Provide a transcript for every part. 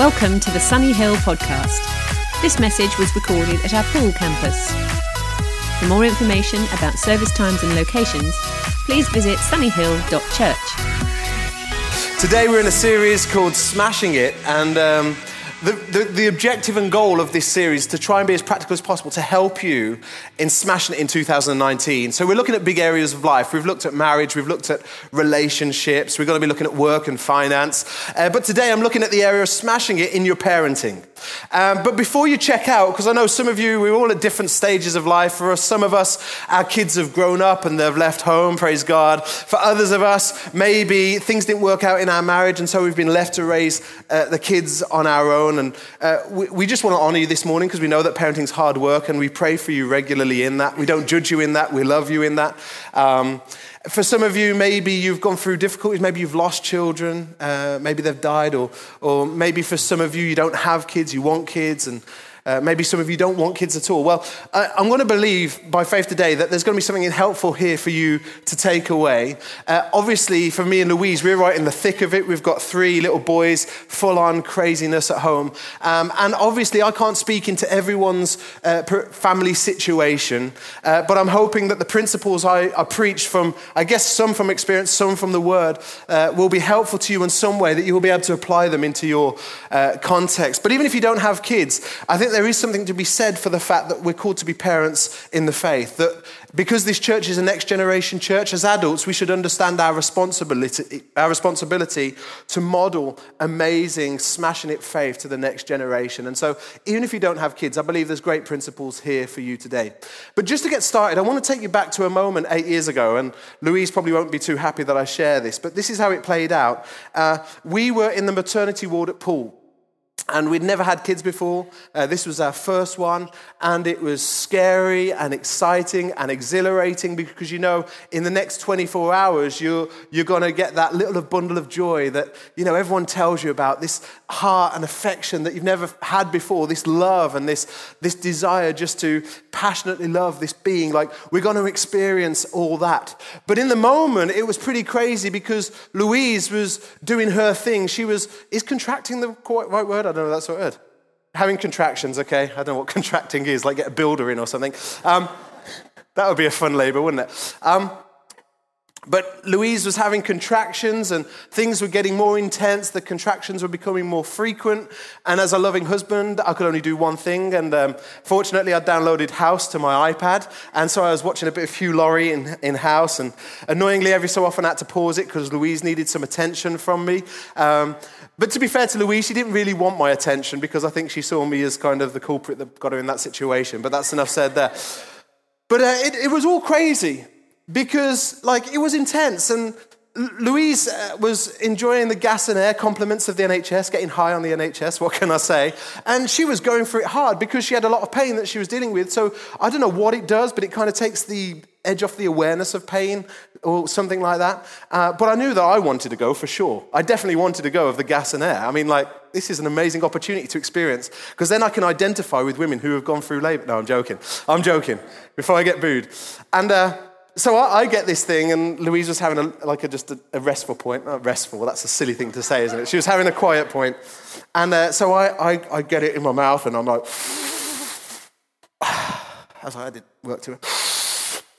Welcome to the Sunny Hill podcast. This message was recorded at our Poole campus. For more information about service times and locations, please visit sunnyhill.church. Today we're in a series called Smashing It, and um, the, the, the, objective and goal of this series is to try and be as practical as possible to help you in smashing it in 2019. So, we're looking at big areas of life. We've looked at marriage, we've looked at relationships, we're going to be looking at work and finance. Uh, but today I'm looking at the area of smashing it in your parenting. Um, but before you check out, because I know some of you, we're all at different stages of life. For us, some of us, our kids have grown up and they've left home, praise God. For others of us, maybe things didn't work out in our marriage, and so we've been left to raise uh, the kids on our own. And uh, we, we, just want to honor you this morning because we know that parenting's hard work, and we pray for you regularly in that. We don't judge you in that, we love you in that. Um, for some of you, maybe you've gone through difficulties. Maybe you've lost children. Uh, maybe they've died. Or, or maybe for some of you, you don't have kids, you want kids. And uh, maybe some of you don't want kids at all. Well, I, am going to believe by faith today that there's going to be something helpful here for you to take away. Uh, obviously, for me and Louise, we're right in the thick of it. We've got three little boys, full on craziness at home. Um, and obviously, I can't speak into everyone's uh, family situation, uh, but I'm hoping that the principles I, I, preach from, I guess some from experience, some from the word, uh, will be helpful to you in some way that you will be able to apply them into your uh, context. But even if you don't have kids, I think there is something to be said for the fact that we're called to be parents in the faith. That because this church is a next generation church, as adults, we should understand our responsibility, our responsibility to model amazing, smashing it faith to the next generation. And so, even if you don't have kids, I believe there's great principles here for you today. But just to get started, I want to take you back to a moment eight years ago. And Louise probably won't be too happy that I share this, but this is how it played out. Uh, we were in the maternity ward at Poole. And we'd never had kids before. Uh, this was our first one. And it was scary and exciting and exhilarating because you know, in the next 24 hours, you're, you're going to get that little bundle of joy that, you know, everyone tells you about this heart and affection that you've never had before, this love and this, this desire just to passionately love this being. Like, we're going to experience all that. But in the moment, it was pretty crazy because Louise was doing her thing. She was, is contracting the right word? I don't know, if that's what word. Having contractions, okay? I don't know what contracting is, like get a builder in or something. Um, that would be a fun labor, wouldn't it? Um, but Louise was having contractions and things were getting more intense. The contractions were becoming more frequent. And as a loving husband, I could only do one thing. And um, fortunately, I downloaded House to my iPad. And so I was watching a bit of Hugh Laurie in, in House. And annoyingly, every so often I had to pause it because Louise needed some attention from me. Um, but to be fair to Louise, she didn't really want my attention because I think she saw me as kind of the culprit that got her in that situation. But that's enough said there. But uh, it, it was all crazy because like it was intense and Louise uh, was enjoying the gas and air compliments of the NHS, getting high on the NHS, what can I say? And she was going for it hard because she had a lot of pain that she was dealing with. So I don't know what it does, but it kind of takes the edge off the awareness of pain or something like that. Uh, but I knew that I wanted to go for sure. I definitely wanted to go of the gas and air. I mean, like, this is an amazing opportunity to experience because then I can identify with women who have gone through labor. No, I'm joking. I'm joking before I get booed. And, uh, so I, I, get this thing, and Louise was having a, like a, just a, a, restful point. Not restful, that's a silly thing to say, isn't it? She was having a quiet point. And uh, so I, I, I, get it in my mouth, and I'm like, as I did work to it.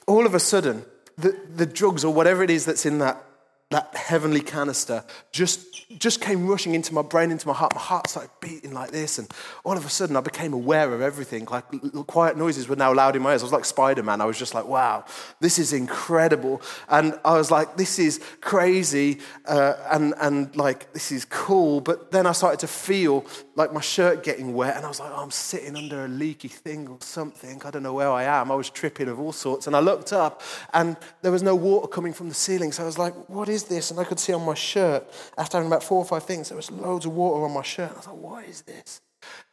All of a sudden, the, the drugs or whatever it is that's in that that heavenly canister just, just came rushing into my brain, into my heart. My heart started beating like this. And all of a sudden, I became aware of everything. Like quiet noises were now loud in my ears. I was like Spider Man. I was just like, wow, this is incredible. And I was like, this is crazy. Uh, and, and like, this is cool. But then I started to feel like my shirt getting wet. And I was like, oh, I'm sitting under a leaky thing or something. I don't know where I am. I was tripping of all sorts. And I looked up, and there was no water coming from the ceiling. So I was like, what is is this? And I could see on my shirt, after having about four or five things, there was loads of water on my shirt. And I was like, what is this?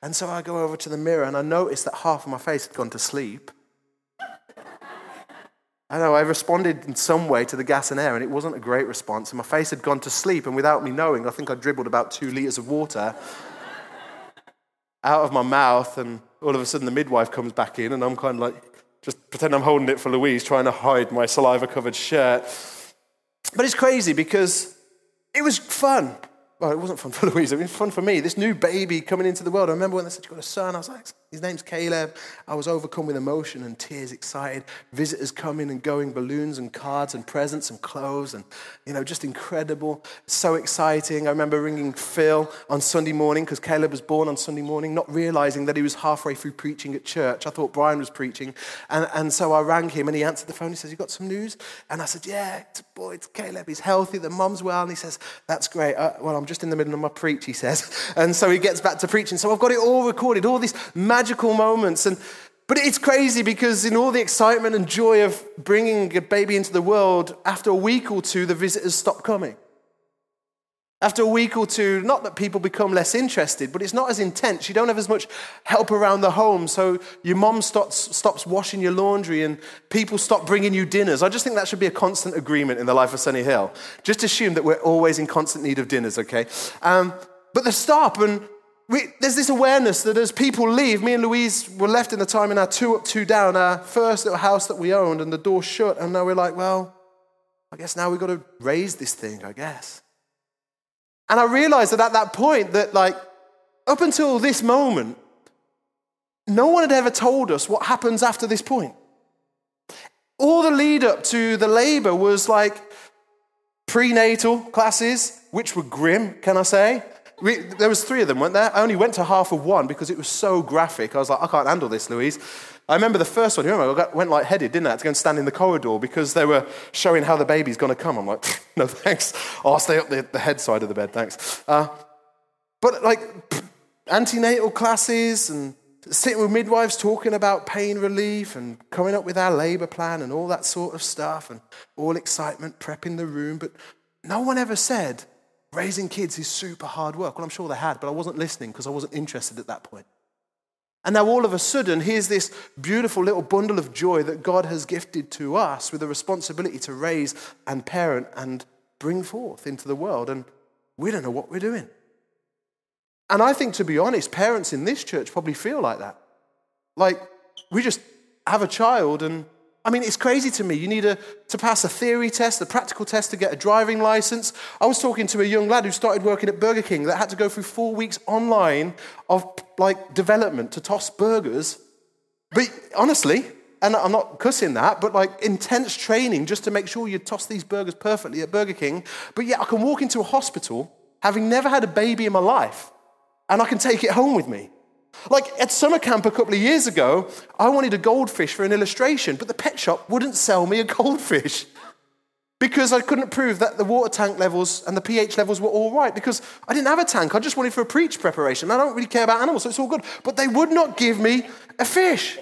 And so I go over to the mirror and I noticed that half of my face had gone to sleep. I know I responded in some way to the gas and air, and it wasn't a great response. And my face had gone to sleep, and without me knowing, I think I dribbled about two liters of water out of my mouth. And all of a sudden, the midwife comes back in, and I'm kind of like, just pretend I'm holding it for Louise, trying to hide my saliva covered shirt. But it's crazy because it was fun. well, it wasn't fun for Louise, it was fun for me. This new baby coming into the world. I remember when they said, You got a son. I was like, His name's Caleb. I was overcome with emotion and tears, excited. Visitors coming and going, balloons and cards and presents and clothes, and, you know, just incredible. So exciting. I remember ringing Phil on Sunday morning because Caleb was born on Sunday morning, not realizing that he was halfway through preaching at church. I thought Brian was preaching. And, and so I rang him and he answered the phone. He says, You got some news? And I said, Yeah, it's, boy, it's Caleb. He's healthy. The mom's well. And he says, That's great. Uh, well, I'm just in the middle of my preach, he says. And so he gets back to preaching. So I've got it all recorded, all this. these magical moments. And but it's crazy because in all the excitement and joy of bringing a baby into the world, after a week or two, the visitors stop coming. After a week or two, not that people become less interested, but it's not as intense. You don't have as much help around the home. So your mom stops, stops washing your laundry and people stop bringing you dinners. I just think that should be a constant agreement in the life of Sunny Hill. Just assume that we're always in constant need of dinners, okay? Um, but they stop and we, there's this awareness that as people leave, me and Louise were left in the time in our two up, two down, our first little house that we owned, and the door shut. And now we're like, well, I guess now we've got to raise this thing, I guess. And I realized that at that point, that like, up until this moment, no one had ever told us what happens after this point. All the lead up to the labor was like prenatal classes, which were grim, can I say? We, there was three of them, weren't there? I only went to half of one because it was so graphic. I was like, I can't handle this, Louise. I remember the first one. You remember, I went like headed, didn't I? To go and stand in the corridor because they were showing how the baby's going to come. I'm like, no thanks. Oh, I'll stay up the, the head side of the bed, thanks. Uh, but like antenatal classes and sitting with midwives talking about pain relief and coming up with our labor plan and all that sort of stuff and all excitement, prepping the room. But no one ever said, Raising kids is super hard work. Well, I'm sure they had, but I wasn't listening because I wasn't interested at that point. And now, all of a sudden, here's this beautiful little bundle of joy that God has gifted to us with the responsibility to raise and parent and bring forth into the world. And we don't know what we're doing. And I think, to be honest, parents in this church probably feel like that. Like, we just have a child and I mean, it's crazy to me. You need a, to pass a theory test, a practical test to get a driving license. I was talking to a young lad who started working at Burger King that had to go through four weeks online of like development to toss burgers. But honestly, and I'm not cussing that, but like intense training just to make sure you toss these burgers perfectly at Burger King. But yet I can walk into a hospital having never had a baby in my life and I can take it home with me. Like at summer camp a couple of years ago, I wanted a goldfish for an illustration, but the pet shop wouldn't sell me a goldfish because I couldn't prove that the water tank levels and the pH levels were all right because I didn't have a tank. I just wanted for a preach preparation. I don't really care about animals, so it's all good. But they would not give me a fish.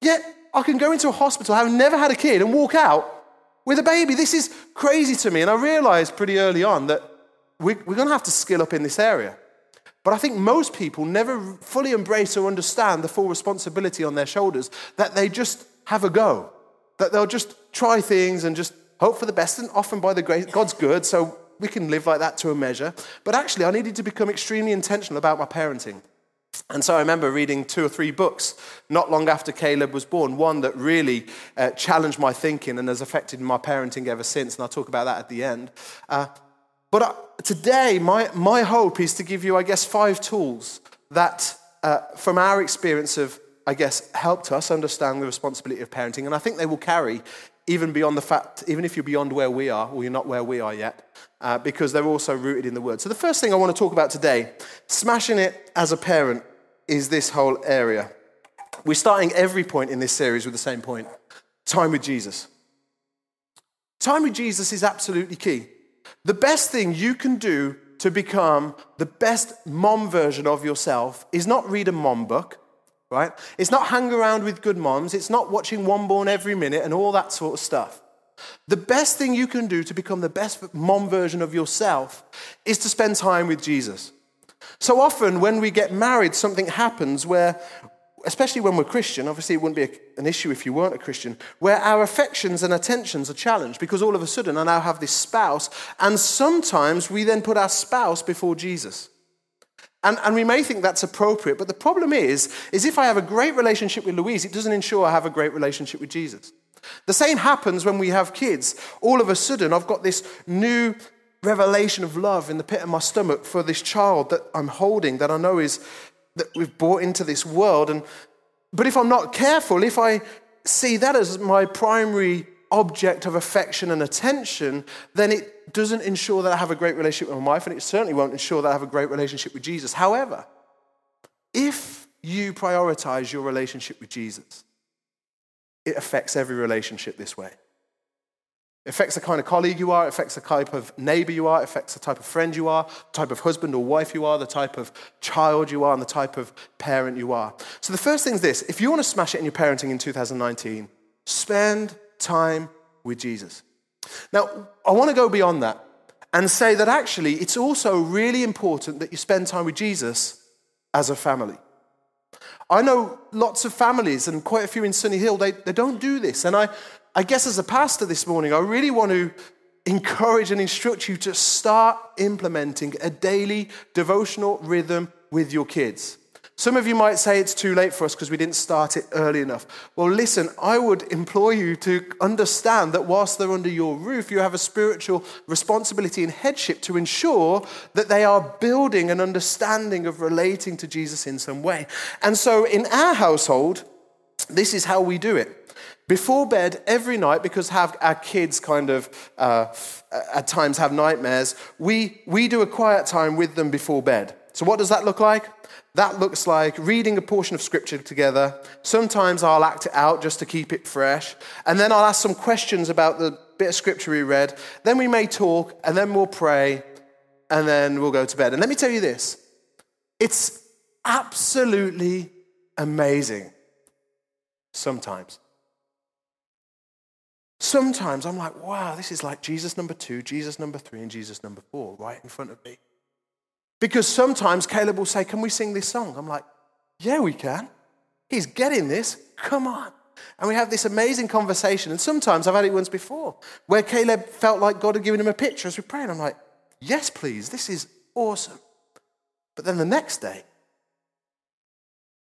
Yet I can go into a hospital having never had a kid and walk out with a baby. This is crazy to me. And I realized pretty early on that we're going to have to skill up in this area. But I think most people never fully embrace or understand the full responsibility on their shoulders, that they just have a go, that they'll just try things and just hope for the best, and often by the grace, God's good, so we can live like that to a measure. But actually, I needed to become extremely intentional about my parenting. And so I remember reading two or three books not long after Caleb was born, one that really uh, challenged my thinking and has affected my parenting ever since, and I'll talk about that at the end. Uh, but uh, today, my, my hope is to give you, I guess, five tools that, uh, from our experience, have, I guess, helped us understand the responsibility of parenting. And I think they will carry even beyond the fact, even if you're beyond where we are, or you're not where we are yet, uh, because they're also rooted in the Word. So, the first thing I want to talk about today, smashing it as a parent, is this whole area. We're starting every point in this series with the same point time with Jesus. Time with Jesus is absolutely key. The best thing you can do to become the best mom version of yourself is not read a mom book, right? It's not hang around with good moms. It's not watching One Born every minute and all that sort of stuff. The best thing you can do to become the best mom version of yourself is to spend time with Jesus. So often, when we get married, something happens where especially when we're Christian, obviously it wouldn't be an issue if you weren't a Christian, where our affections and attentions are challenged because all of a sudden I now have this spouse, and sometimes we then put our spouse before Jesus. And, and we may think that's appropriate, but the problem is, is if I have a great relationship with Louise, it doesn't ensure I have a great relationship with Jesus. The same happens when we have kids. All of a sudden, I've got this new revelation of love in the pit of my stomach for this child that I'm holding, that I know is that we've brought into this world. And but if I'm not careful, if I see that as my primary object of affection and attention, then it doesn't ensure that I have a great relationship with my wife, and it certainly won't ensure that I have a great relationship with Jesus. However, if you prioritize your relationship with Jesus, it affects every relationship this way. It affects the kind of colleague you are, it affects the type of neighbor you are, it affects the type of friend you are, the type of husband or wife you are, the type of child you are, and the type of parent you are. So the first thing is this if you want to smash it in your parenting in 2019, spend time with Jesus. Now, I want to go beyond that and say that actually it's also really important that you spend time with Jesus as a family. I know lots of families, and quite a few in Sunny Hill, they, they don't do this. And I, I guess as a pastor this morning, I really want to encourage and instruct you to start implementing a daily devotional rhythm with your kids. Some of you might say it's too late for us because we didn't start it early enough. Well, listen, I would implore you to understand that whilst they're under your roof, you have a spiritual responsibility and headship to ensure that they are building an understanding of relating to Jesus in some way. And so in our household, this is how we do it. Before bed every night, because have our kids kind of uh, at times have nightmares, we, we do a quiet time with them before bed. So, what does that look like? That looks like reading a portion of scripture together. Sometimes I'll act it out just to keep it fresh. And then I'll ask some questions about the bit of scripture we read. Then we may talk, and then we'll pray, and then we'll go to bed. And let me tell you this it's absolutely amazing sometimes. Sometimes I'm like, wow, this is like Jesus number two, Jesus number three, and Jesus number four right in front of me. Because sometimes Caleb will say, Can we sing this song? I'm like, Yeah, we can. He's getting this. Come on. And we have this amazing conversation. And sometimes I've had it once before where Caleb felt like God had given him a picture as we prayed. I'm like, Yes, please. This is awesome. But then the next day,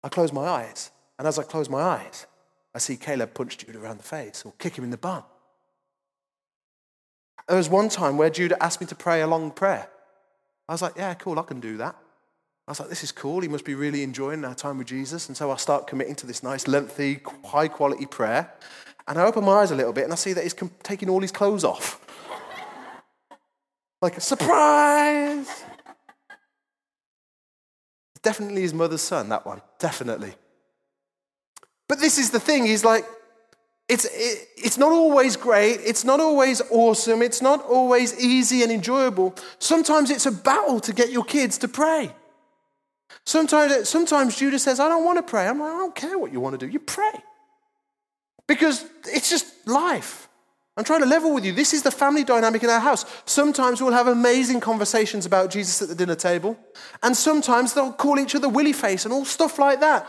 I close my eyes. And as I close my eyes, I see Caleb punch Judah around the face or kick him in the bum. There was one time where Judah asked me to pray a long prayer. I was like, yeah, cool, I can do that. I was like, this is cool. He must be really enjoying our time with Jesus. And so I start committing to this nice, lengthy, high quality prayer. And I open my eyes a little bit and I see that he's taking all his clothes off. like, a surprise! Definitely his mother's son, that one. Definitely. But this is the thing, he's like, it's, it, it's not always great, it's not always awesome, it's not always easy and enjoyable. Sometimes it's a battle to get your kids to pray. Sometimes, sometimes Judah says, I don't want to pray. I'm like, I don't care what you want to do, you pray. Because it's just life. I'm trying to level with you. This is the family dynamic in our house. Sometimes we'll have amazing conversations about Jesus at the dinner table, and sometimes they'll call each other willy face and all stuff like that.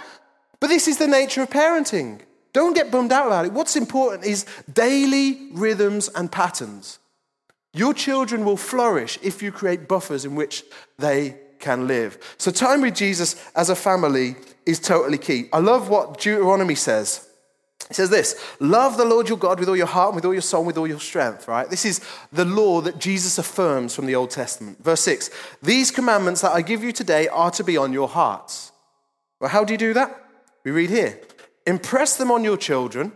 But this is the nature of parenting. Don't get bummed out about it. What's important is daily rhythms and patterns. Your children will flourish if you create buffers in which they can live. So, time with Jesus as a family is totally key. I love what Deuteronomy says. It says this Love the Lord your God with all your heart, and with all your soul, and with all your strength, right? This is the law that Jesus affirms from the Old Testament. Verse 6 These commandments that I give you today are to be on your hearts. Well, how do you do that? We read here impress them on your children.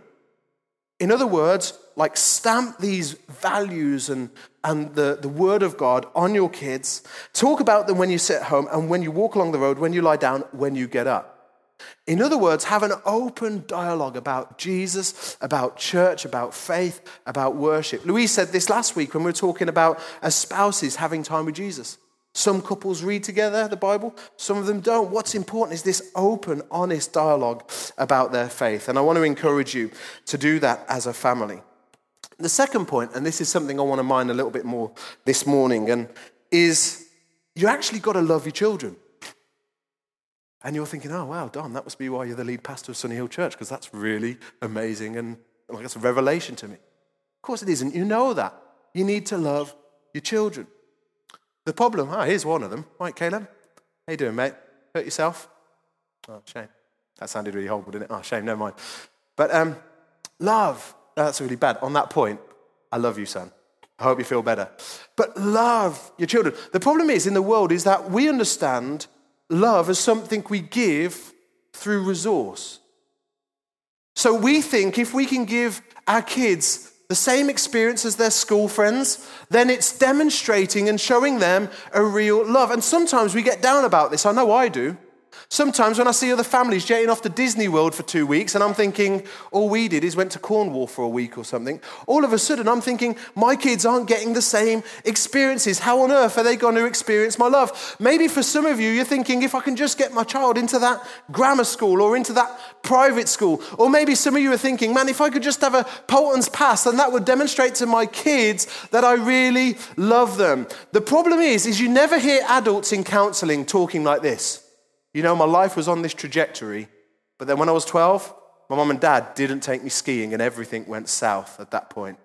In other words, like stamp these values and, and the, the word of God on your kids. Talk about them when you sit at home and when you walk along the road, when you lie down, when you get up. In other words, have an open dialogue about Jesus, about church, about faith, about worship. Louise said this last week when we were talking about as spouses having time with Jesus. Some couples read together the Bible, some of them don't. What's important is this open, honest dialogue about their faith. And I want to encourage you to do that as a family. The second point, and this is something I want to mind a little bit more this morning, and is you actually got to love your children. And you're thinking, oh, wow, Don, that must be why you're the lead pastor of Sunny Hill Church, because that's really amazing and like it's a revelation to me. Of course it isn't. You know that. You need to love your children. The problem, ah, here's one of them. Right, Caleb? How you doing, mate? Hurt yourself? Oh, shame. That sounded really horrible, didn't it? Oh, shame, never mind. But um, love, that's really bad. On that point, I love you, son. I hope you feel better. But love your children. The problem is in the world is that we understand love as something we give through resource. So we think if we can give our kids the same experience as their school friends, then it's demonstrating and showing them a real love. And sometimes we get down about this. I know I do. Sometimes when I see other families jetting off to Disney World for two weeks and I'm thinking, all we did is went to Cornwall for a week or something, all of a sudden I'm thinking, my kids aren't getting the same experiences. How on earth are they going to experience my love? Maybe for some of you, you're thinking, if I can just get my child into that grammar school or into that private school, or maybe some of you are thinking, man, if I could just have a Paulton's pass, then that would demonstrate to my kids that I really love them. The problem is, is you never hear adults in counseling talking like this. You know, my life was on this trajectory, but then when I was 12, my mum and dad didn't take me skiing and everything went south at that point.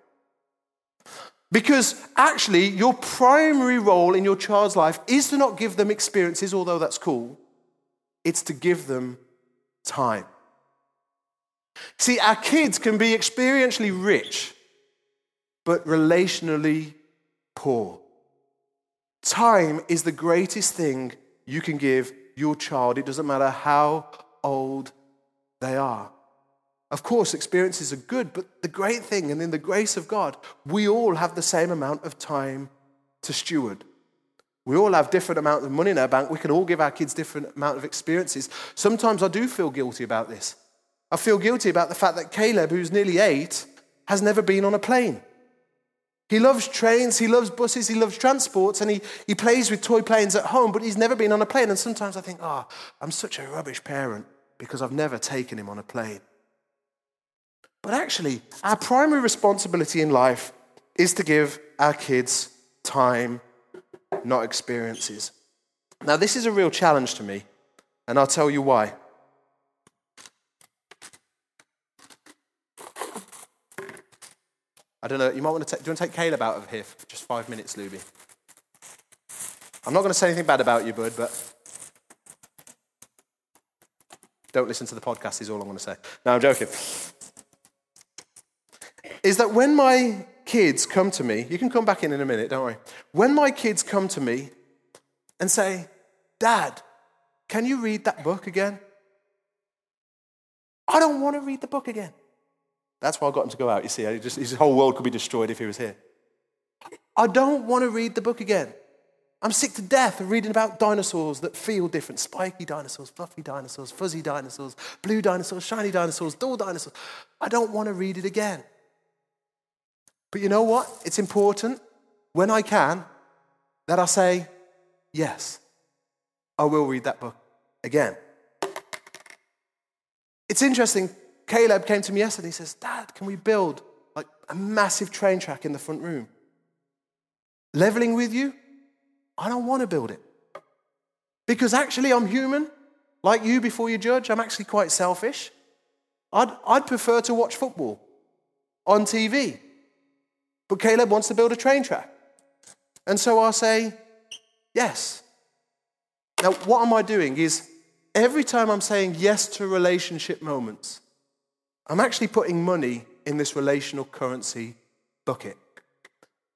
Because actually, your primary role in your child's life is to not give them experiences, although that's cool, it's to give them time. See, our kids can be experientially rich, but relationally poor. Time is the greatest thing you can give your child. It doesn't matter how old they are. Of course, experiences are good, but the great thing, and in the grace of God, we all have the same amount of time to steward. We all have different amount of money in our bank. We can all give our kids different amount of experiences. Sometimes I do feel guilty about this. I feel guilty about the fact that Caleb, who's nearly eight, has never been on a plane. He loves trains, he loves buses, he loves transports, and he, he plays with toy planes at home, but he's never been on a plane. And sometimes I think, oh, I'm such a rubbish parent because I've never taken him on a plane. But actually, our primary responsibility in life is to give our kids time, not experiences. Now, this is a real challenge to me, and I'll tell you why. I don't know, you might want to take, do you want to take Caleb out of here for just five minutes, Luby? I'm not going to say anything bad about you, bud, but don't listen to the podcast, is all I'm going to say. No, I'm joking. Is that when my kids come to me, you can come back in in a minute, don't worry. When my kids come to me and say, Dad, can you read that book again? I don't want to read the book again. That's why I got him to go out. You see, just, his whole world could be destroyed if he was here. I don't want to read the book again. I'm sick to death of reading about dinosaurs that feel different spiky dinosaurs, fluffy dinosaurs, fuzzy dinosaurs, blue dinosaurs, shiny dinosaurs, dull dinosaurs. I don't want to read it again. But you know what? It's important when I can that I say, yes, I will read that book again. It's interesting Caleb came to me yesterday. He says, Dad, can we build like a massive train track in the front room? Leveling with you? I don't want to build it. Because actually, I'm human, like you before you judge. I'm actually quite selfish. I'd, I'd prefer to watch football on TV. But Caleb wants to build a train track. And so I'll say, yes. Now, what am I doing is every time I'm saying yes to relationship moments, I'm actually putting money in this relational currency bucket.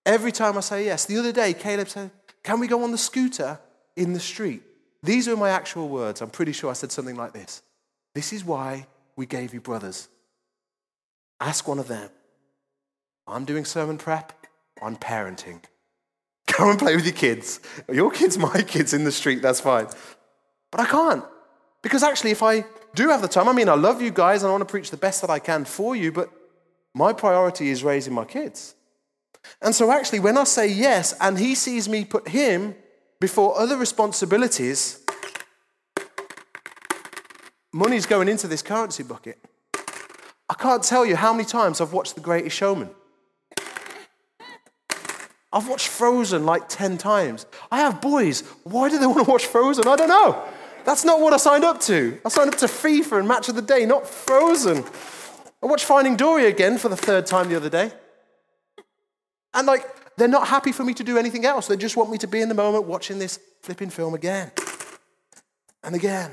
Every time I say yes. The other day, Caleb said, Can we go on the scooter in the street? These are my actual words. I'm pretty sure I said something like this This is why we gave you brothers. Ask one of them. I'm doing sermon prep, I'm parenting. Go and play with your kids. Your kids, my kids in the street, that's fine. But I can't. Because actually, if I do have the time, I mean, I love you guys and I want to preach the best that I can for you, but my priority is raising my kids. And so, actually, when I say yes and he sees me put him before other responsibilities, money's going into this currency bucket. I can't tell you how many times I've watched The Greatest Showman. I've watched Frozen like 10 times. I have boys. Why do they want to watch Frozen? I don't know. That's not what I signed up to. I signed up to FIFA and Match of the Day, not Frozen. I watched Finding Dory again for the third time the other day. And like, they're not happy for me to do anything else. They just want me to be in the moment watching this flipping film again and again.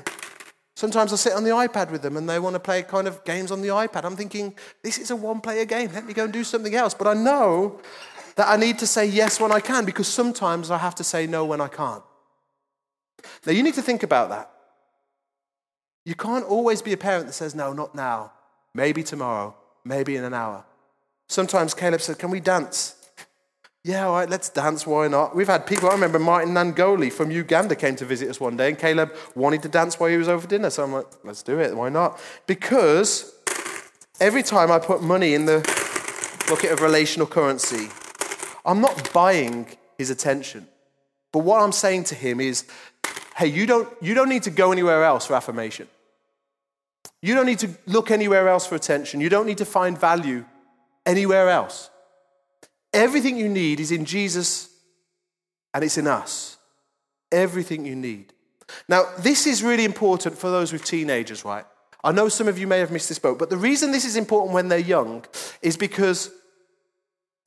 Sometimes I sit on the iPad with them and they want to play kind of games on the iPad. I'm thinking, this is a one player game. Let me go and do something else. But I know that I need to say yes when I can because sometimes I have to say no when I can't. Now, you need to think about that. You can't always be a parent that says, no, not now, maybe tomorrow, maybe in an hour. Sometimes Caleb said, Can we dance? Yeah, all right, let's dance. Why not? We've had people, I remember Martin Nangoli from Uganda came to visit us one day, and Caleb wanted to dance while he was over dinner. So I'm like, let's do it. Why not? Because every time I put money in the bucket of relational currency, I'm not buying his attention. But what I'm saying to him is, hey, you don't, you don't need to go anywhere else for affirmation. You don't need to look anywhere else for attention. You don't need to find value anywhere else. Everything you need is in Jesus and it's in us. Everything you need. Now, this is really important for those with teenagers, right? I know some of you may have missed this boat, but the reason this is important when they're young is because,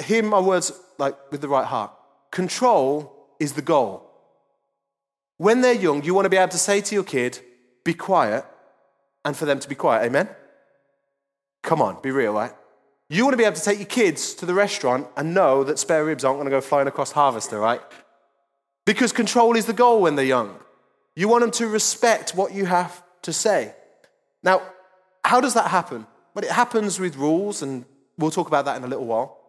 hear my words like with the right heart. Control is the goal. When they're young, you want to be able to say to your kid, be quiet, and for them to be quiet. Amen? Come on, be real, right? You want to be able to take your kids to the restaurant and know that spare ribs aren't going to go flying across Harvester, right? Because control is the goal when they're young. You want them to respect what you have to say. Now, how does that happen? Well, it happens with rules, and we'll talk about that in a little while.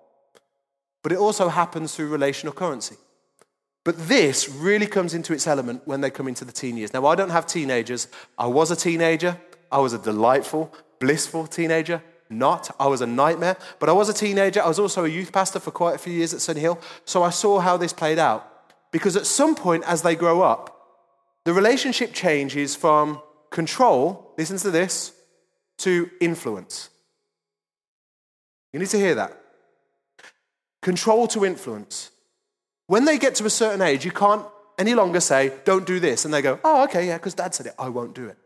But it also happens through relational currency. But this really comes into its element when they come into the teen years. Now, I don't have teenagers. I was a teenager. I was a delightful, blissful teenager not. I was a nightmare. But I was a teenager. I was also a youth pastor for quite a few years at Sunny Hill. So I saw how this played out. Because at some point, as they grow up, the relationship changes from control, listen to this, to influence. You need to hear that. Control to influence. When they get to a certain age, you can't any longer say, don't do this. And they go, oh, okay, yeah, because dad said it. I won't do it.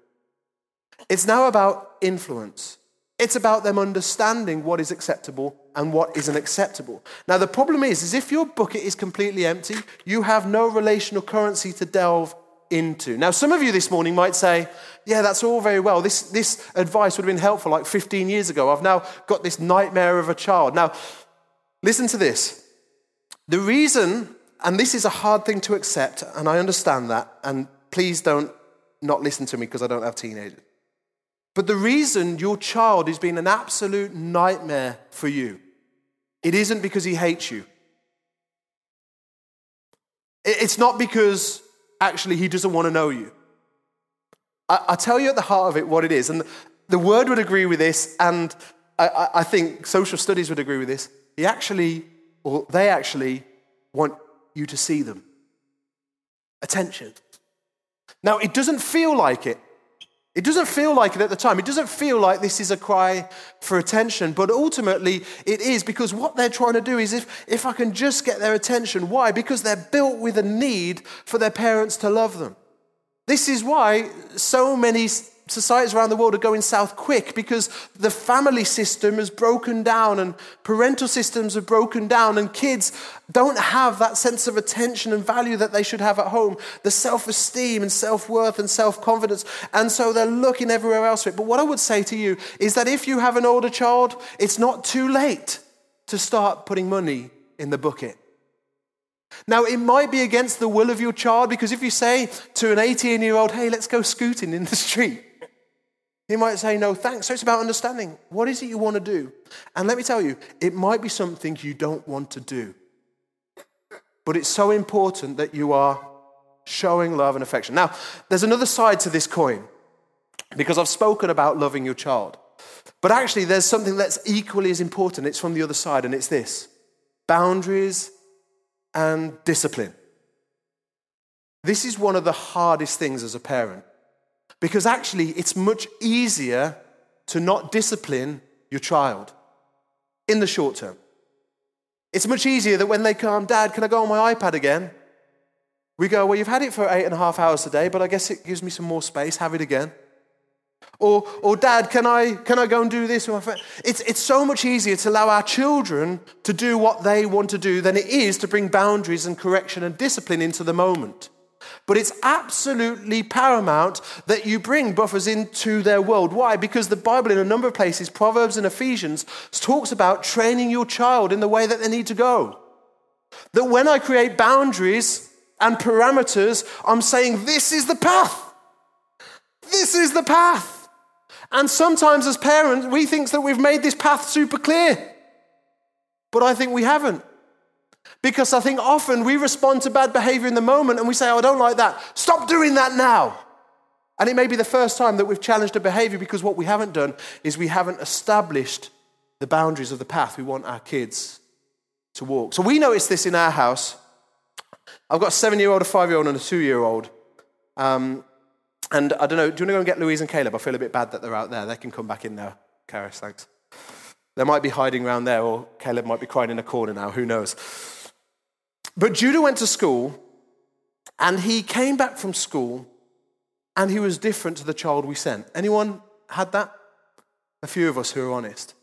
It's now about influence. It's about them understanding what is acceptable and what isn't acceptable. Now, the problem is, is if your bucket is completely empty, you have no relational currency to delve into. Now, some of you this morning might say, yeah, that's all very well. This, this advice would have been helpful like 15 years ago. I've now got this nightmare of a child. Now, listen to this. The reason, and this is a hard thing to accept, and I understand that, and please don't not listen to me because I don't have teenagers. But the reason your child has been an absolute nightmare for you, it isn't because he hates you. It's not because actually he doesn't want to know you. I, tell you at the heart of it what it is. And the word would agree with this, and I, I think social studies would agree with this. He actually, or they actually, want you to see them. Attention. Now, it doesn't feel like it. It doesn't feel like it at the time. It doesn't feel like this is a cry for attention, but ultimately it is because what they're trying to do is if, if I can just get their attention. Why? Because they're built with a need for their parents to love them. This is why so many societies around the world are going south quick because the family system has broken down and parental systems have broken down, and kids don't have that sense of attention and value that they should have at home the self esteem and self worth and self confidence. And so they're looking everywhere else for it. But what I would say to you is that if you have an older child, it's not too late to start putting money in the bucket. Now, it might be against the will of your child because if you say to an 18 year old, hey, let's go scooting in the street, he might say, No, thanks. So it's about understanding what is it you want to do? And let me tell you, it might be something you don't want to do. But it's so important that you are showing love and affection. Now, there's another side to this coin because I've spoken about loving your child. But actually, there's something that's equally as important. It's from the other side, and it's this boundaries and discipline. This is one of the hardest things as a parent because actually, it's much easier to not discipline your child in the short term. It's much easier that when they come, Dad, can I go on my iPad again? We go, Well, you've had it for eight and a half hours today, but I guess it gives me some more space. Have it again. Or, or Dad, can I, can I go and do this with my friend? It's, it's so much easier to allow our children to do what they want to do than it is to bring boundaries and correction and discipline into the moment. But it's absolutely paramount that you bring buffers into their world. Why? Because the Bible, in a number of places, Proverbs and Ephesians, talks about training your child in the way that they need to go. That when I create boundaries and parameters, I'm saying this is the path. This is the path. And sometimes as parents, we think that we've made this path super clear. But I think we haven't. Because I think often we respond to bad behavior in the moment and we say, oh, I don't like that. Stop doing that now. And it may be the first time that we've challenged a behavior because what we haven't done is we haven't established the boundaries of the path we want our kids to walk. So we noticed this in our house. I've got a seven year old, a five year old, and a two year old. Um, and I don't know, do you want to go and get Louise and Caleb? I feel a bit bad that they're out there. They can come back in now. Karis, thanks. They might be hiding around there, or Caleb might be crying in a corner now. Who knows? But Judah went to school, and he came back from school, and he was different to the child we sent. Anyone had that? A few of us who are honest.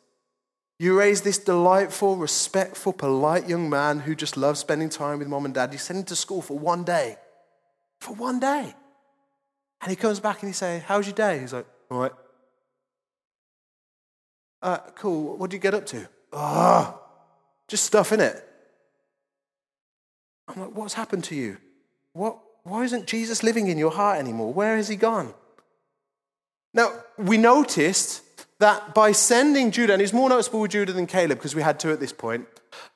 You raise this delightful, respectful, polite young man who just loves spending time with mom and dad. You send him to school for one day. For one day. And he comes back and he says, How's your day? He's like, All right. Uh, cool. What do you get up to? Ah, just stuff in it. I'm like, What's happened to you? What, why isn't Jesus living in your heart anymore? Where has he gone? Now, we noticed that by sending Judah, and he's more noticeable with Judah than Caleb because we had two at this point,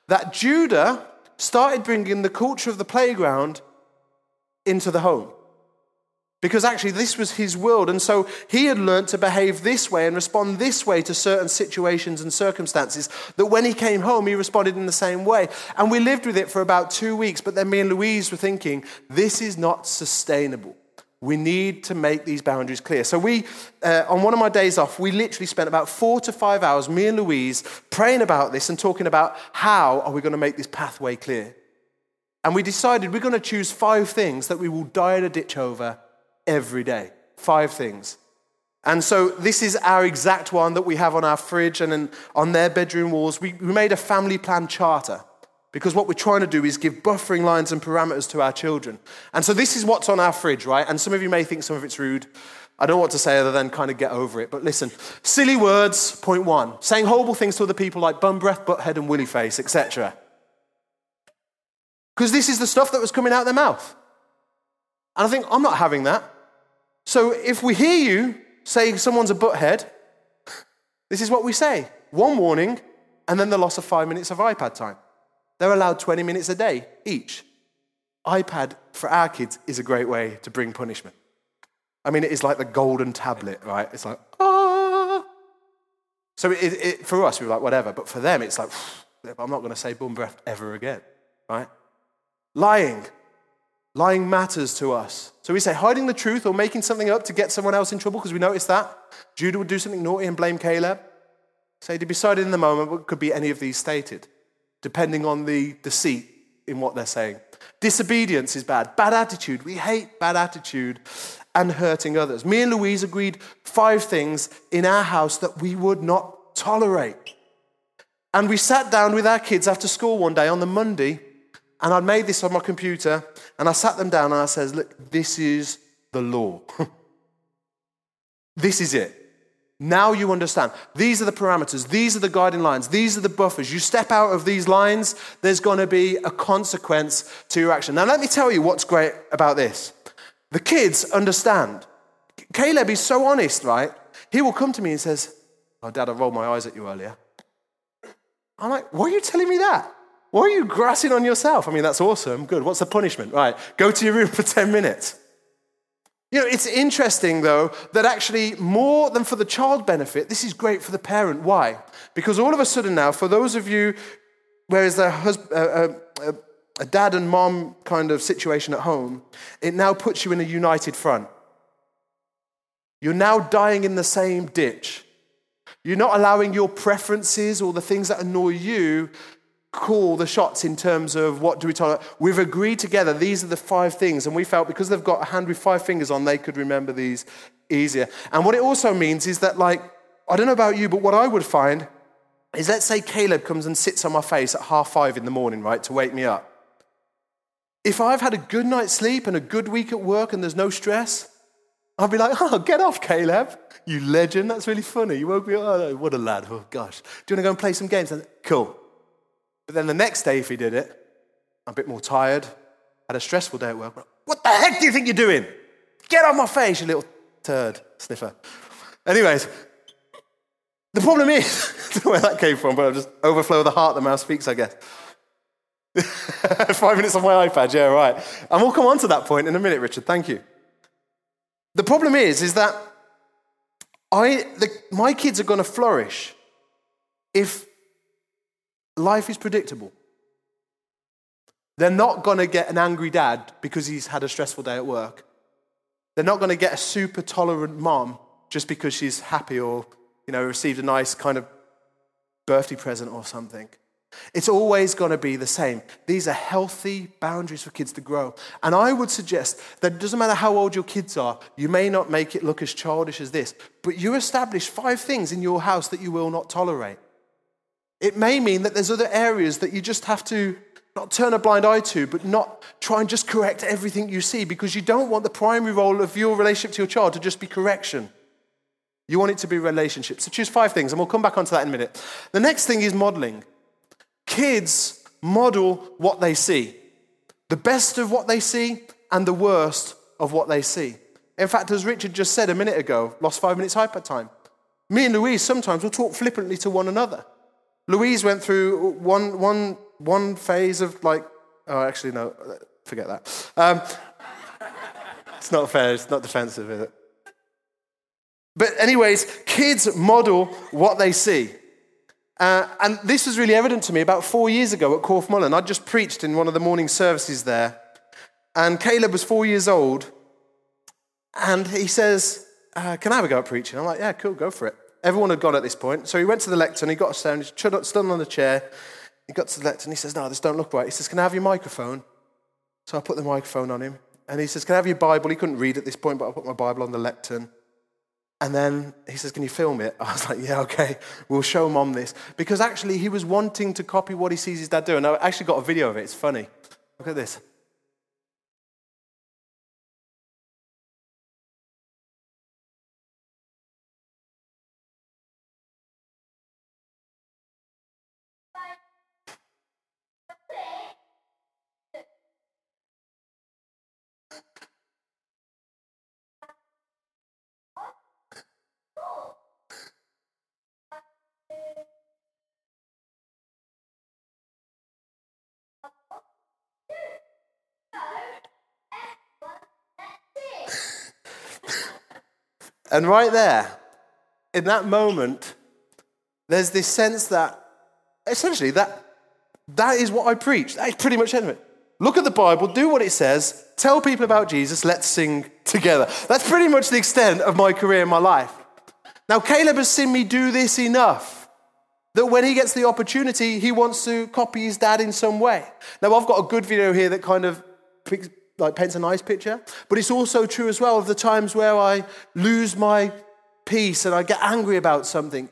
that Judah started bringing the culture of the playground into the home. Because actually, this was his world. And so he had learned to behave this way and respond this way to certain situations and circumstances. That when he came home, he responded in the same way. And we lived with it for about two weeks. But then me and Louise were thinking, this is not sustainable. We need to make these boundaries clear. So, we, uh, on one of my days off, we literally spent about four to five hours, me and Louise, praying about this and talking about how are we going to make this pathway clear. And we decided we're going to choose five things that we will die in a ditch over every day. Five things. And so this is our exact one that we have on our fridge and in, on their bedroom walls. We, we made a family plan charter because what we're trying to do is give buffering lines and parameters to our children. And so this is what's on our fridge, right? And some of you may think some of it's rude. I don't know what to say other than kind of get over it. But listen, silly words, point one. Saying horrible things to other people like bum breath, butthead, and willy face, etc. Because this is the stuff that was coming out of their mouth. And I think, I'm not having that. So if we hear you say someone's a butthead, this is what we say one warning, and then the loss of five minutes of iPad time. They're allowed 20 minutes a day each. iPad for our kids is a great way to bring punishment. I mean, it is like the golden tablet, right? It's like, ah. So it, it, for us, we are like, whatever. But for them, it's like, I'm not going to say bum breath ever again, right? Lying. Lying matters to us. So we say hiding the truth or making something up to get someone else in trouble because we notice that. Judah would do something naughty and blame Caleb. Say to be decided in the moment, but could be any of these stated, depending on the deceit in what they're saying. Disobedience is bad. Bad attitude. We hate bad attitude and hurting others. Me and Louise agreed five things in our house that we would not tolerate. And we sat down with our kids after school one day on the Monday and I'd made this on my computer, and I sat them down and I said, Look, this is the law. this is it. Now you understand. These are the parameters. These are the guiding lines. These are the buffers. You step out of these lines, there's going to be a consequence to your action. Now, let me tell you what's great about this. The kids understand. Caleb is so honest, right? He will come to me and says, Oh, Dad, I rolled my eyes at you earlier. I'm like, Why are you telling me that? Why are you grassing on yourself? I mean, that's awesome. Good. What's the punishment? Right. Go to your room for 10 minutes. You know, it's interesting though that actually, more than for the child benefit, this is great for the parent. Why? Because all of a sudden now, for those of you, whereas the husband, uh, uh, a dad and mom kind of situation at home, it now puts you in a united front. You're now dying in the same ditch. You're not allowing your preferences or the things that annoy you call the shots in terms of what do we tolerate. We've agreed together, these are the five things, and we felt because they've got a hand with five fingers on, they could remember these easier. And what it also means is that, like, I don't know about you, but what I would find is let's say Caleb comes and sits on my face at half five in the morning, right, to wake me up. If I've had a good night's sleep and a good week at work and there's no stress, I'll be like, oh, get off, Caleb. You legend. That's really funny. You woke me up. Oh, what a lad. Oh, gosh. Do you want to go and play some games? Cool. But then the next day, if he did it, I'm a bit more tired, had a stressful day at work. What the heck do you think you're doing? Get off my face, you little turd sniffer. Anyways, the problem is, I don't know where that came from, but i just overflow of the heart, the mouth speaks, I guess. Five minutes on my iPad, yeah, right. And we'll come on to that point in a minute, Richard. Thank you. The problem is, is that I, the, my kids are going to flourish if life is predictable. They're not going to get an angry dad because he's had a stressful day at work. They're not going to get a super tolerant mom just because she's happy or, you know, received a nice kind of birthday present or something. It's always going to be the same. These are healthy boundaries for kids to grow. And I would suggest that it doesn't matter how old your kids are, you may not make it look as childish as this, but you establish five things in your house that you will not tolerate. It may mean that there's other areas that you just have to not turn a blind eye to, but not try and just correct everything you see because you don't want the primary role of your relationship to your child to just be correction. You want it to be relationship. So choose five things, and we'll come back onto that in a minute. The next thing is modeling. Kids model what they see the best of what they see and the worst of what they see. In fact, as Richard just said a minute ago, lost five minutes hyper time. Me and Louise sometimes will talk flippantly to one another. Louise went through one, one, one phase of like, oh, actually, no, forget that. Um, it's not fair, it's not defensive, is it? But, anyways, kids model what they see. Uh, and this was really evident to me about four years ago at Corfe Mullen. I'd just preached in one of the morning services there. And Caleb was four years old. And he says, uh, Can I have a go at preaching? I'm like, Yeah, cool, go for it. Everyone had gone at this point. So he went to the lectern, he got us down, he stood on the chair. He got to the lectern, he says, No, this don't look right. He says, Can I have your microphone? So I put the microphone on him. And he says, Can I have your Bible? He couldn't read at this point, but I put my Bible on the lectern. And then he says, Can you film it? I was like, Yeah, okay, we'll show mom this. Because actually, he was wanting to copy what he sees his dad doing. I actually got a video of it, it's funny. Look at this. And right there, in that moment, there's this sense that essentially that that is what I preach. That is pretty much it. Look at the Bible, do what it says, tell people about Jesus, let's sing together. That's pretty much the extent of my career and my life. Now, Caleb has seen me do this enough that when he gets the opportunity, he wants to copy his dad in some way. Now, I've got a good video here that kind of like paints a nice picture, but it's also true as well of the times where I lose my peace and I get angry about something.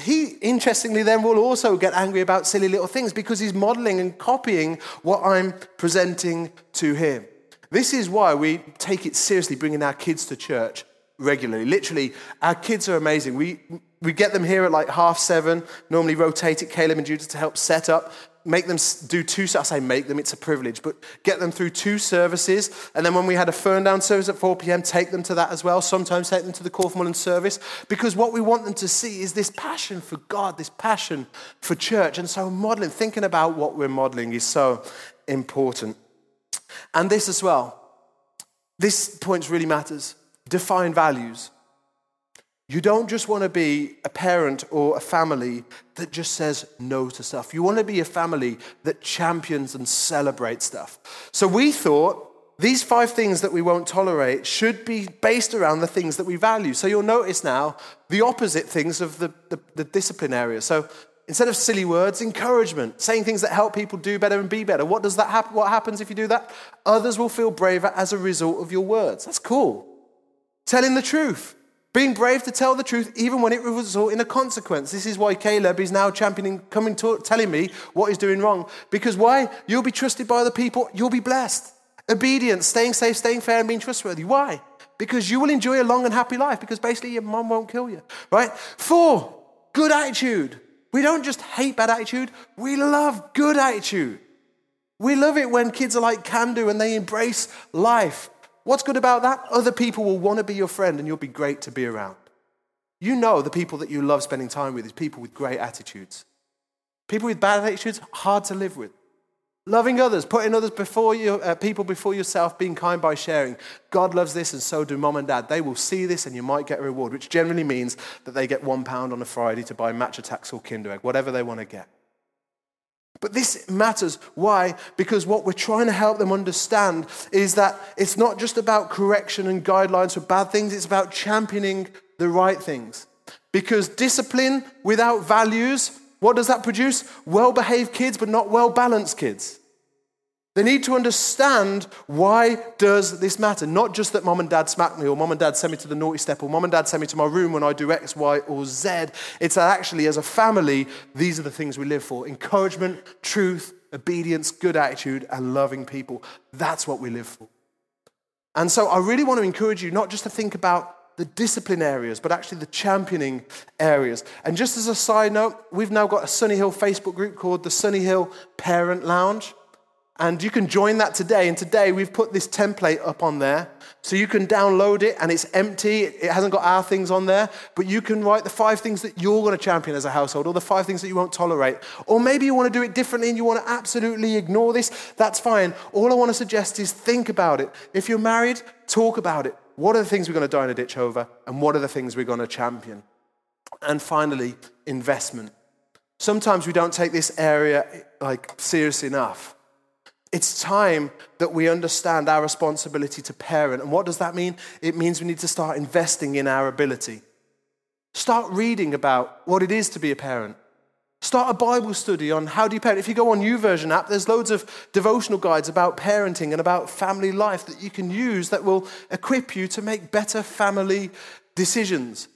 He, interestingly, then will also get angry about silly little things because he's modeling and copying what I'm presenting to him. This is why we take it seriously bringing our kids to church regularly. Literally, our kids are amazing. We, we get them here at like half seven, normally rotate it, Caleb and Judah, to help set up make them do two, I say make them, it's a privilege, but get them through two services. And then when we had a Ferndown service at 4 p.m., take them to that as well. Sometimes take them to the Corfe Mullen service because what we want them to see is this passion for God, this passion for church. And so modeling, thinking about what we're modeling is so important. And this as well. This point really matters. Define values. You don't just want to be a parent or a family that just says no to stuff. You want to be a family that champions and celebrates stuff. So we thought these five things that we won't tolerate should be based around the things that we value. So you'll notice now the opposite things of the, the, the discipline area. So instead of silly words, encouragement, saying things that help people do better and be better. What does that happen? What happens if you do that? Others will feel braver as a result of your words. That's cool. Telling the truth. Being brave to tell the truth even when it will result in a consequence. This is why Caleb is now championing, coming to, telling me what he's doing wrong. Because why? You'll be trusted by other people, you'll be blessed. Obedience, staying safe, staying fair, and being trustworthy. Why? Because you will enjoy a long and happy life, because basically your mom won't kill you, right? Four, good attitude. We don't just hate bad attitude, we love good attitude. We love it when kids are like can do and they embrace life. What's good about that? Other people will want to be your friend and you'll be great to be around. You know the people that you love spending time with is people with great attitudes. People with bad attitudes, hard to live with. Loving others, putting others before you, uh, people before yourself, being kind by sharing. God loves this, and so do mom and dad. They will see this, and you might get a reward, which generally means that they get one pound on a Friday to buy Match Attax or Kinder Egg, whatever they want to get. But this matters. Why? Because what we're trying to help them understand is that it's not just about correction and guidelines for bad things, it's about championing the right things. Because discipline without values, what does that produce? Well behaved kids, but not well balanced kids. They need to understand why does this matter? Not just that mom and dad smack me or mom and dad send me to the naughty step or mom and dad send me to my room when I do X, Y, or Z. It's that actually as a family, these are the things we live for. Encouragement, truth, obedience, good attitude, and loving people. That's what we live for. And so I really want to encourage you not just to think about the discipline areas, but actually the championing areas. And just as a side note, we've now got a Sunny Hill Facebook group called the Sunny Hill Parent Lounge. And you can join that today. And today we've put this template up on there. So you can download it and it's empty. It hasn't got our things on there. But you can write the five things that you're going to champion as a household or the five things that you won't tolerate. Or maybe you want to do it differently and you want to absolutely ignore this. That's fine. All I want to suggest is think about it. If you're married, talk about it. What are the things we're going to die in a ditch over? And what are the things we're going to champion? And finally, investment. Sometimes we don't take this area like seriously enough. It's time that we understand our responsibility to parent. And what does that mean? It means we need to start investing in our ability. Start reading about what it is to be a parent. Start a Bible study on how do you parent. If you go on YouVersion app, there's loads of devotional guides about parenting and about family life that you can use that will equip you to make better family decisions.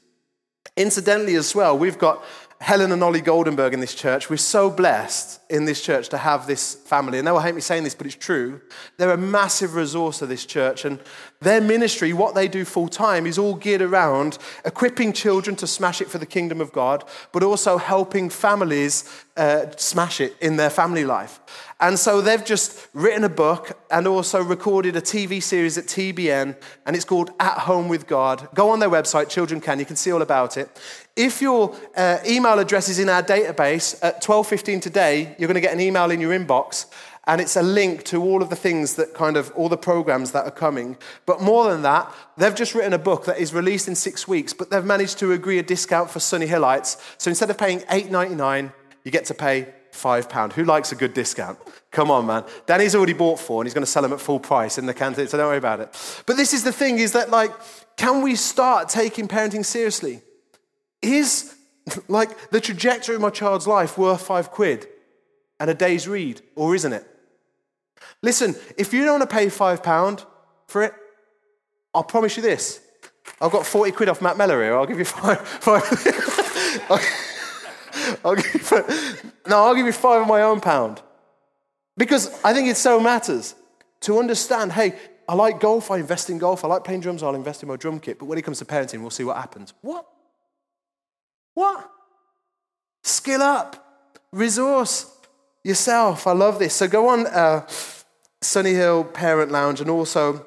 Incidentally, as well, we've got Helen and Ollie Goldenberg in this church. We're so blessed in this church to have this family. And they will hate me saying this, but it's true. They're a massive resource of this church. And their ministry, what they do full time, is all geared around equipping children to smash it for the kingdom of God, but also helping families uh, smash it in their family life. And so they've just written a book and also recorded a TV series at TBN, and it's called At Home with God. Go on their website, Children Can, you can see all about it. If your uh, email address is in our database at 12:15 today, you're going to get an email in your inbox and it's a link to all of the things that kind of all the programs that are coming. But more than that, they've just written a book that is released in 6 weeks, but they've managed to agree a discount for Sunny Hillites. So instead of paying 8.99, you get to pay five pound. Who likes a good discount? Come on, man. Danny's already bought four and he's going to sell them at full price in the canteen, so don't worry about it. But this is the thing is that, like, can we start taking parenting seriously? Is, like, the trajectory of my child's life worth five quid and a day's read, or isn't it? Listen, if you don't want to pay five pound for it, I'll promise you this. I've got 40 quid off Matt Meller here. I'll give you five. five. I'll give no, I'll give you five of my own pound. Because I think it so matters to understand hey, I like golf, I invest in golf. I like playing drums, I'll invest in my drum kit. But when it comes to parenting, we'll see what happens. What? What? Skill up, resource yourself. I love this. So go on uh, Sunny Hill Parent Lounge and also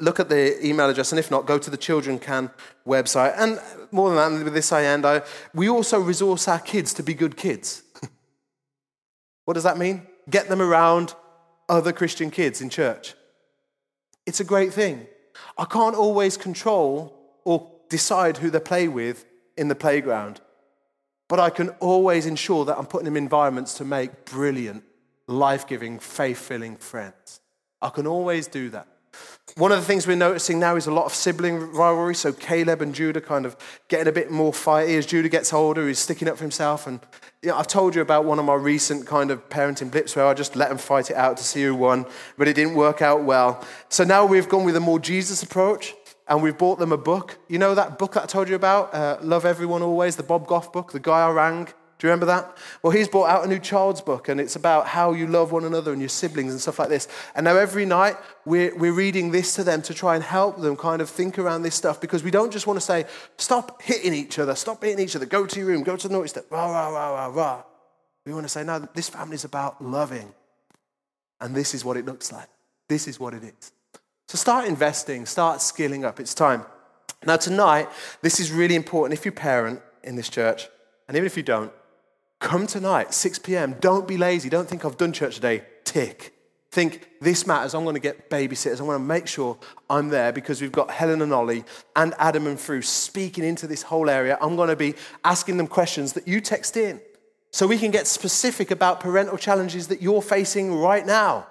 look at the email address, and if not, go to the Children Can website. And more than that, with this I end, I, we also resource our kids to be good kids. what does that mean? Get them around other Christian kids in church. It's a great thing. I can't always control or decide who they play with in the playground, but I can always ensure that I'm putting them in environments to make brilliant, life giving, faith filling friends. I can always do that. One of the things we're noticing now is a lot of sibling rivalry. So Caleb and Judah kind of getting a bit more fighty as Judah gets older. He's sticking up for himself. And you know, I've told you about one of my recent kind of parenting blips where I just let them fight it out to see who won, but it didn't work out well. So now we've gone with a more Jesus approach and we've bought them a book. You know that book that I told you about, uh, Love Everyone Always, the Bob Goff book, the guy I rang do you remember that? Well, he's brought out a new child's book, and it's about how you love one another and your siblings and stuff like this. And now every night we're, we're reading this to them to try and help them kind of think around this stuff because we don't just want to say, stop hitting each other, stop hitting each other, go to your room, go to the naughty step, rah, rah, rah, rah, rah. We want to say, no, this family is about loving. And this is what it looks like. This is what it is. So start investing, start skilling up. It's time. Now, tonight, this is really important. If you're parent in this church, and even if you don't, come tonight, 6 p.m. Don't be lazy. Don't think I've done church today. Tick. Think this matters. I'm going to get babysitters. I want to make sure I'm there because we've got Helen and Ollie and Adam and Fru speaking into this whole area. I'm going to be asking them questions that you text in so we can get specific about parental challenges that you're facing right now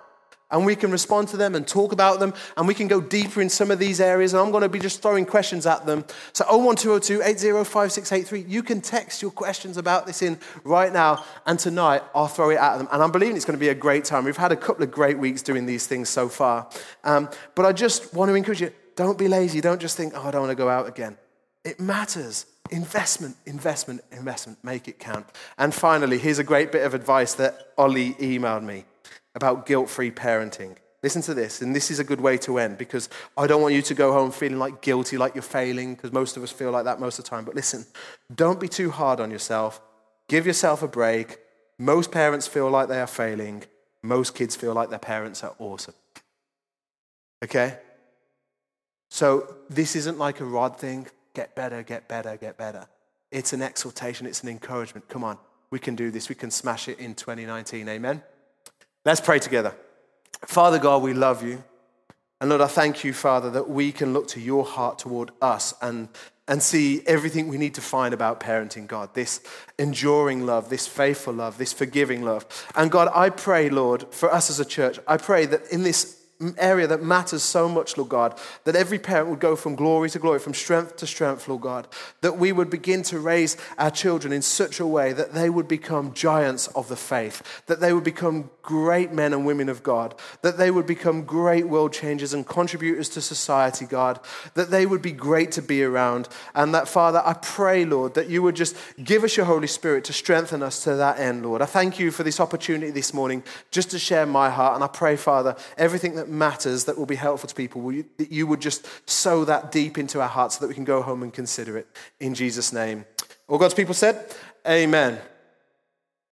and we can respond to them and talk about them and we can go deeper in some of these areas and i'm going to be just throwing questions at them. So 01202 805683 you can text your questions about this in right now and tonight i'll throw it at them. And i'm believing it's going to be a great time. We've had a couple of great weeks doing these things so far. Um, but i just want to encourage you don't be lazy. Don't just think oh i don't want to go out again. It matters. Investment investment investment. Make it count. And finally here's a great bit of advice that ollie emailed me about guilt free parenting. Listen to this, and this is a good way to end because I don't want you to go home feeling like guilty, like you're failing, because most of us feel like that most of the time. But listen, don't be too hard on yourself. Give yourself a break. Most parents feel like they are failing. Most kids feel like their parents are awesome. Okay? So this isn't like a rod thing. Get better, get better, get better. It's an exhortation, it's an encouragement. Come on, we can do this. We can smash it in 2019. Amen. Let's pray together. Father God, we love you. And Lord, I thank you, Father, that we can look to your heart toward us and, and see everything we need to find about parenting, God. This enduring love, this faithful love, this forgiving love. And God, I pray, Lord, for us as a church, I pray that in this area that matters so much, Lord God, that every parent would go from glory to glory, from strength to strength, Lord God, that we would begin to raise our children in such a way that they would become giants of the faith, that they would become great men and women of God, that they would become great world changers and contributors to society, God, that they would be great to be around. And that, Father, I pray, Lord, that you would just give us your Holy Spirit to strengthen us to that end, Lord. I thank you for this opportunity this morning just to share my heart. And I pray, Father, everything that matters that will be helpful to people, you, that you would just sow that deep into our hearts so that we can go home and consider it. In Jesus' name. All God's people said, Amen.